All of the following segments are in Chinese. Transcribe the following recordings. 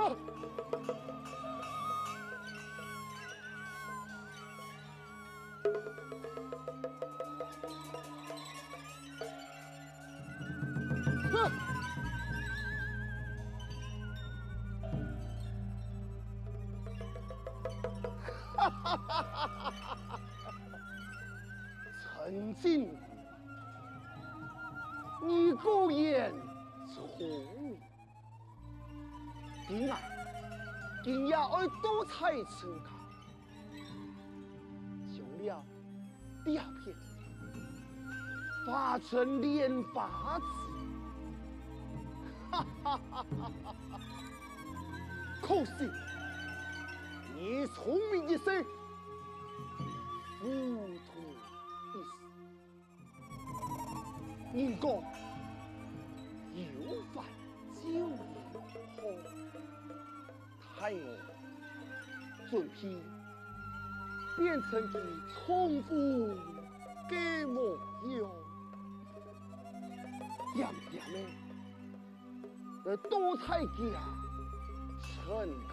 曾经，爱多采成家，将了第二片发成莲花池，哈哈哈！可惜你聪明一 生，糊涂一时。人讲有饭就好，太我准皮变成个重复的模样，点点的在多彩家成家，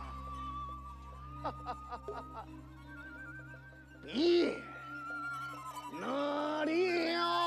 哈哈哈哈哈！别哪里哈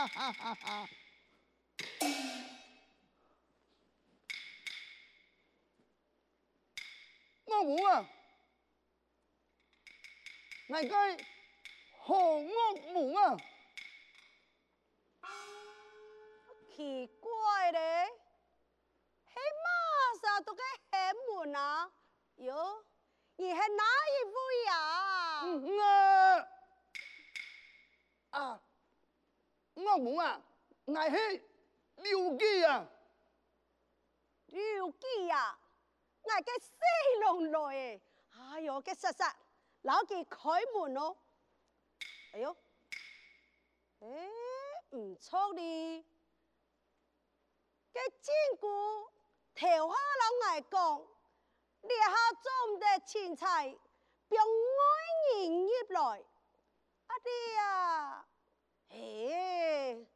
哈哈哈哈哈！岳母啊，那个何岳母啊？奇怪嘞，黑马啥都该黑门啊？哟，你是哪一位呀？嗯啊啊，岳母啊，我是刘记啊。刘记呀。我嘅西龙来诶，哎呦，嘅实实，老记开门咯，哎呦，诶，唔错哩，嘅坚固，头下老外讲，你下种的青菜，俾外人入来，阿弟啊，诶，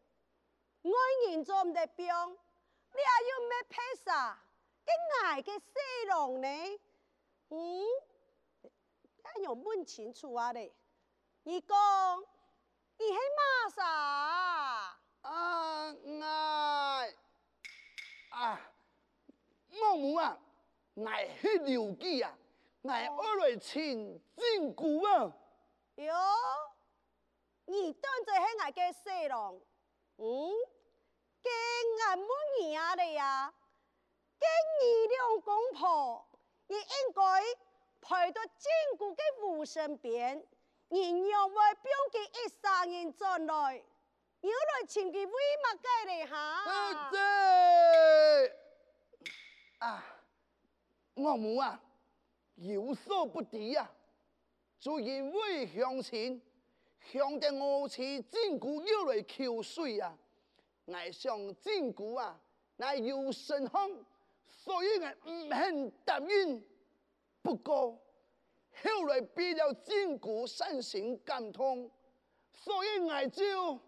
外人种的病，你还要咩配啥？跟爱嘅西龙呢？嗯，一样问清楚啊嘞。你讲，你系马啥？啊，爱。啊，岳母啊，爱。系刘记啊，爱。二来请进姑啊。哟，你当作系爱嘅西龙？嗯，跟爱乜嘢啊咧呀？跟二两公婆，你应该陪到正骨的父身边，人要为表记一生人转来，有来请佢为乜嘅嚟哈？对，啊，我母啊，有所不敌啊，就因为乡亲，乡的我妻正骨要来求水啊，爱上正骨啊，乃有神行。所以我唔肯答应，不过后来比较坚固，身心感痛，所以我就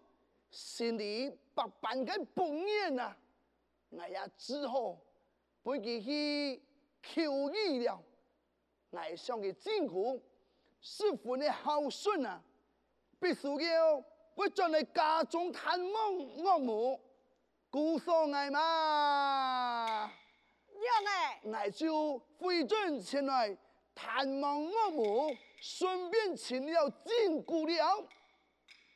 心里百般嘅不愿啊，我也只好不继续求医了。爱上嘅坚固是份嘅孝顺啊，必须要我转来家中探望岳母，姑嫂爱嘛。样我就回转前来探望岳母，顺便请了金姑娘。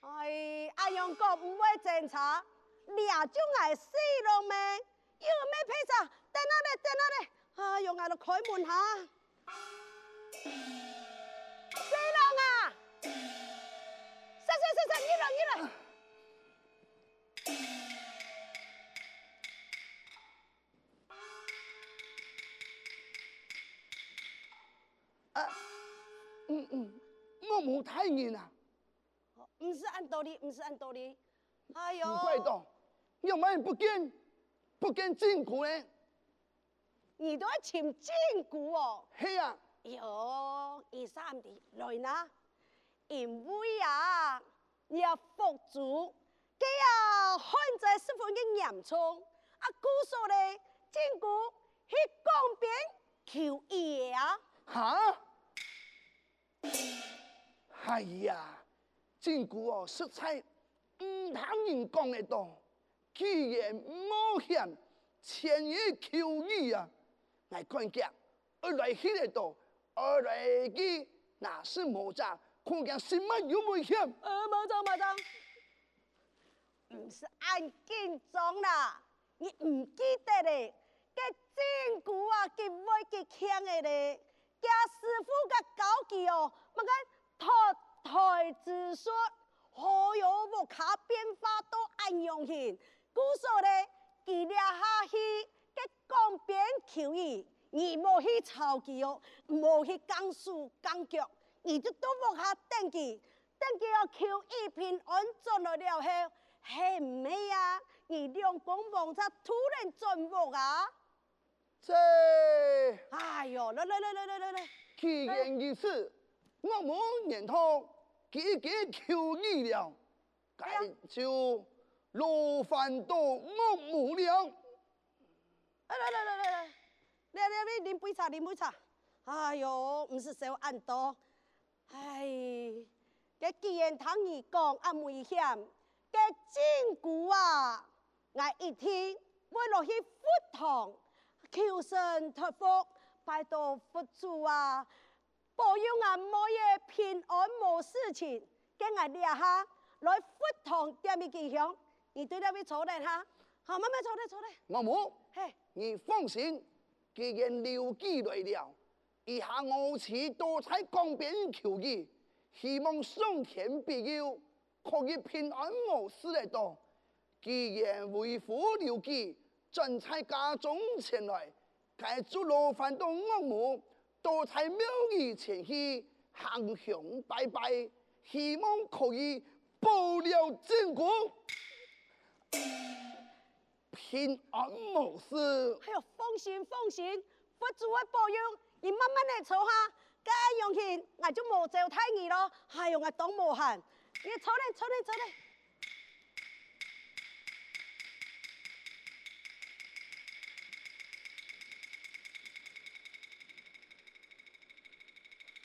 哎，阿阳哥唔会侦查，俩就爱死了咩？有咩配啥？等下咧，等下咧，哎呦，我都开门哈。死人啊！太硬啊！不是按道理，不是按道理。哎呦，不怪动，有不见，不见正姑呢？你都要请正姑哦。系啊。哟，二三弟来啦，因为啊，要福主，佢啊看在十分嘅严重，啊，姑说咧，正姑去江边求爷啊。哈？哎呀，正姑哦，实在唔通人讲得多，既然冒险前夜求医啊，来看见二来去得多，二来去那是无诈，看见什么有危险？呃，无错无错，唔是按紧张啦，你唔记得咧？个正姑啊，佢会佢强的咧。家师傅嘅高级哦，乜个脱胎之术，何有无卡变化都按用型。故说咧，佢俩下去，嘅江边求伊，你无去操机哦，无去讲数讲脚，你就都无下登记，登记要求一平安转了了后，系啊？你两公婆才突然转屋啊？这，哎呦，来来来来来来来，既然如此，我母年头几几求你了，该就劳烦到我母了。来来来来来来，来来来，饮杯茶，饮杯茶。哎呦，唔是小安多，哎，这既然听你讲咁危险，这真古啊！我一天我落去佛堂求神托福，拜托佛祖啊，保佑俺每日平安无事情。跟我俩下来佛堂点咪吉祥，你对那边坐来哈，好，慢慢坐来坐来。我母，嘿，你放心，既然刘记来了，以下我此多在江边求你，希望上天庇佑，可以平安无事来到。既然为父刘记正在家中前来，该做劳烦到我母，多在庙宇前去行香拜拜，希望可以保了正果，平安无事。哎呦，放心放心，佛祖会保佑，你慢慢来坐下，该用钱我就莫招太你咯。哎呦，我当无闲，你坐来坐来坐来。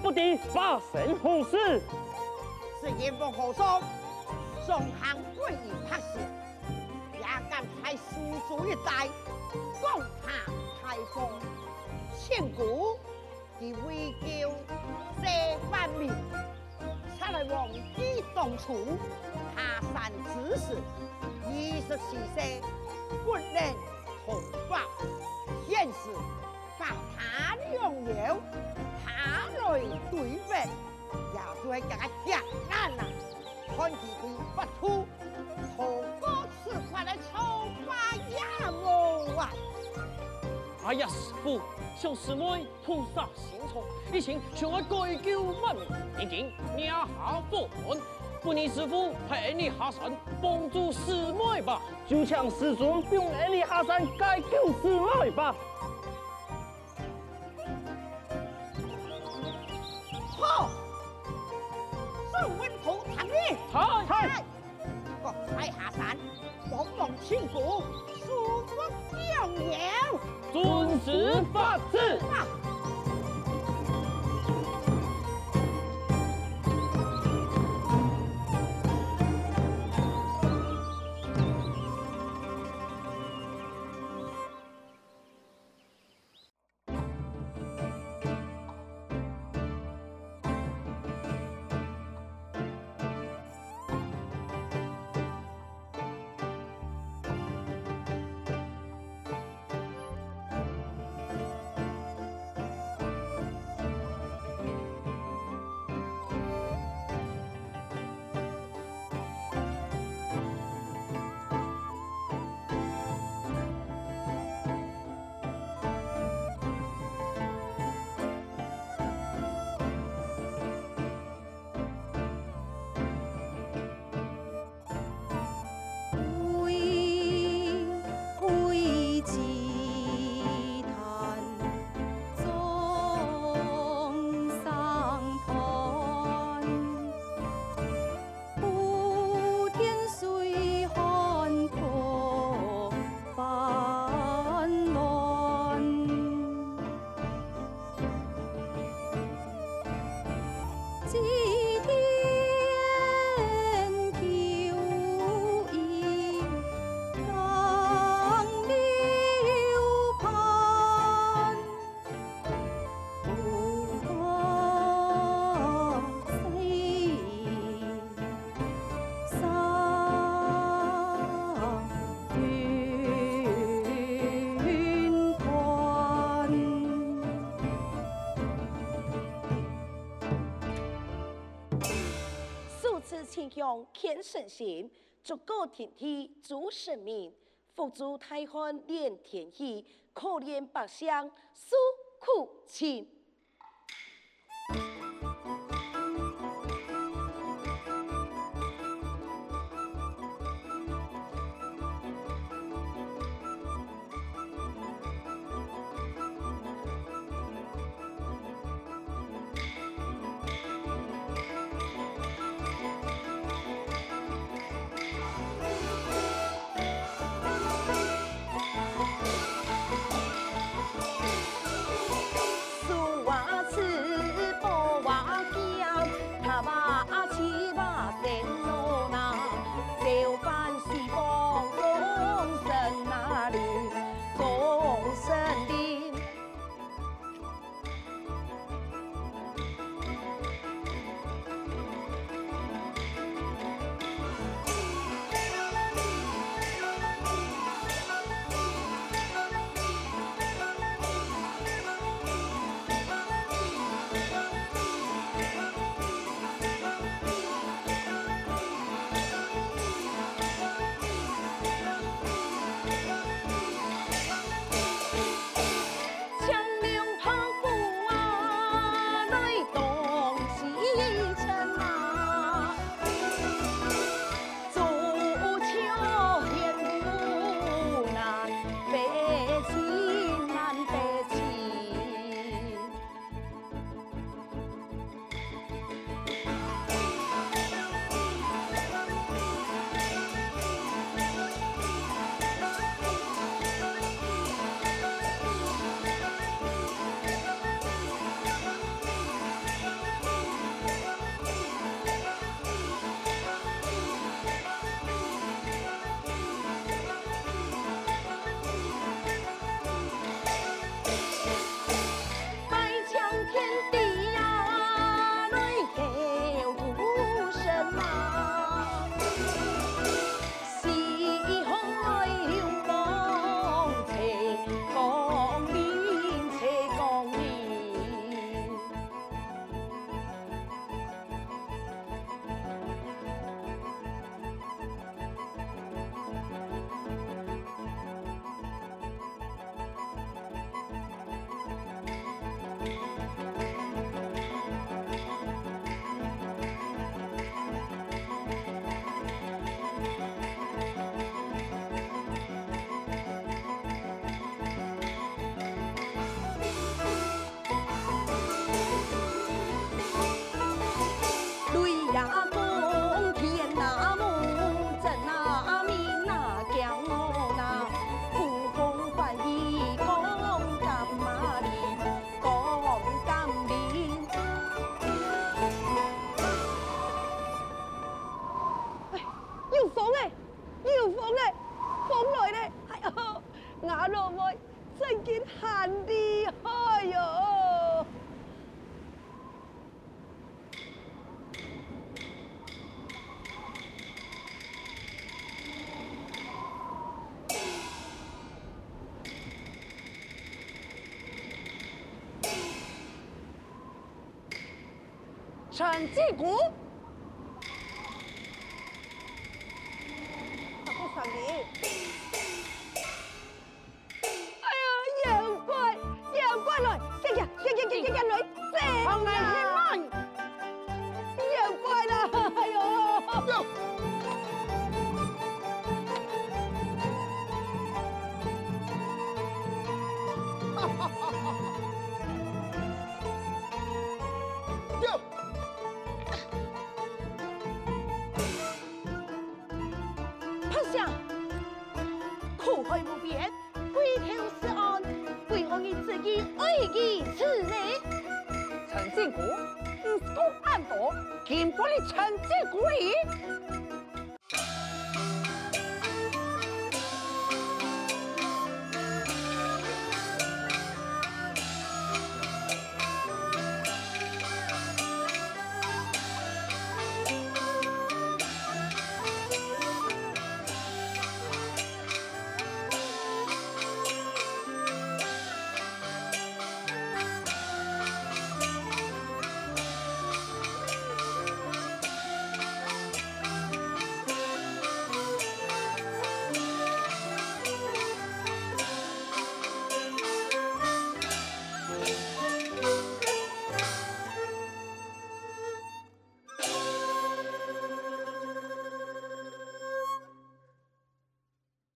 不敌发生何事？是因奉和尚，宋行贵以拍摄，也敢在苏州一带攻下开封，千古以为救谢万民，才来忘记当初下山之时，二十四岁不能同胞，现实。发他良友，他来对白，也对个夹难啊！看见佢不吐，何过此块来抽花也无啊！哎呀，师傅，小师妹菩萨心肠，以前向我改救万民，已经名下佛门。不你师傅派你下山帮助师妹吧，就请师尊用你下山解救师妹吧。遵师法天神仙，足够天地主神明，福助大汉连天意，可怜百姓诉苦情。陈继古，